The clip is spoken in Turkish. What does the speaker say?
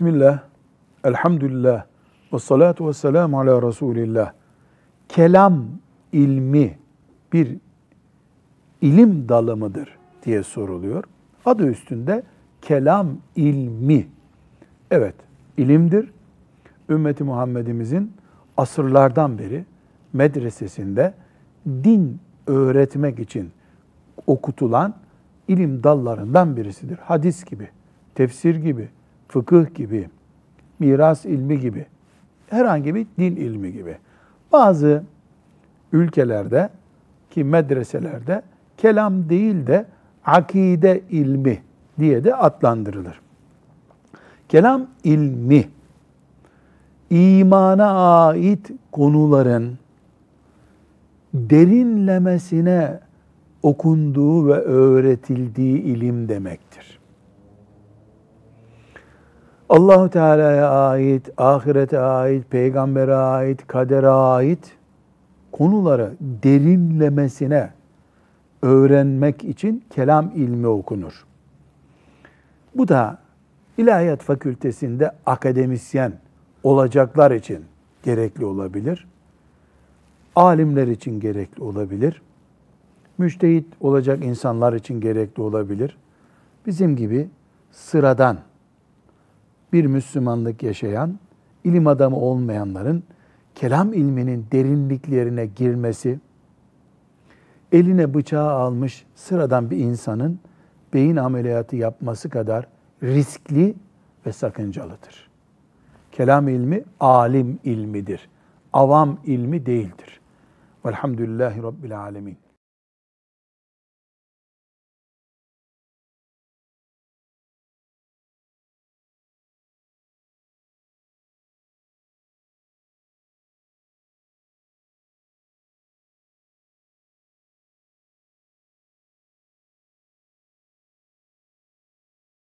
Bismillah, elhamdülillah, ve salatu ve selamu ala Resulillah. Kelam ilmi bir ilim dalı mıdır diye soruluyor. Adı üstünde kelam ilmi. Evet, ilimdir. Ümmeti Muhammed'imizin asırlardan beri medresesinde din öğretmek için okutulan ilim dallarından birisidir. Hadis gibi, tefsir gibi, fıkıh gibi, miras ilmi gibi, herhangi bir din ilmi gibi. Bazı ülkelerde ki medreselerde kelam değil de akide ilmi diye de adlandırılır. Kelam ilmi imana ait konuların derinlemesine okunduğu ve öğretildiği ilim demektir. Allahu Teala'ya ait, ahirete ait, peygambere ait, kadere ait konuları derinlemesine öğrenmek için kelam ilmi okunur. Bu da ilahiyat fakültesinde akademisyen olacaklar için gerekli olabilir. Alimler için gerekli olabilir. Müştehit olacak insanlar için gerekli olabilir. Bizim gibi sıradan bir Müslümanlık yaşayan, ilim adamı olmayanların kelam ilminin derinliklerine girmesi, eline bıçağı almış sıradan bir insanın beyin ameliyatı yapması kadar riskli ve sakıncalıdır. Kelam ilmi alim ilmidir. Avam ilmi değildir. Velhamdülillahi Rabbil alemin.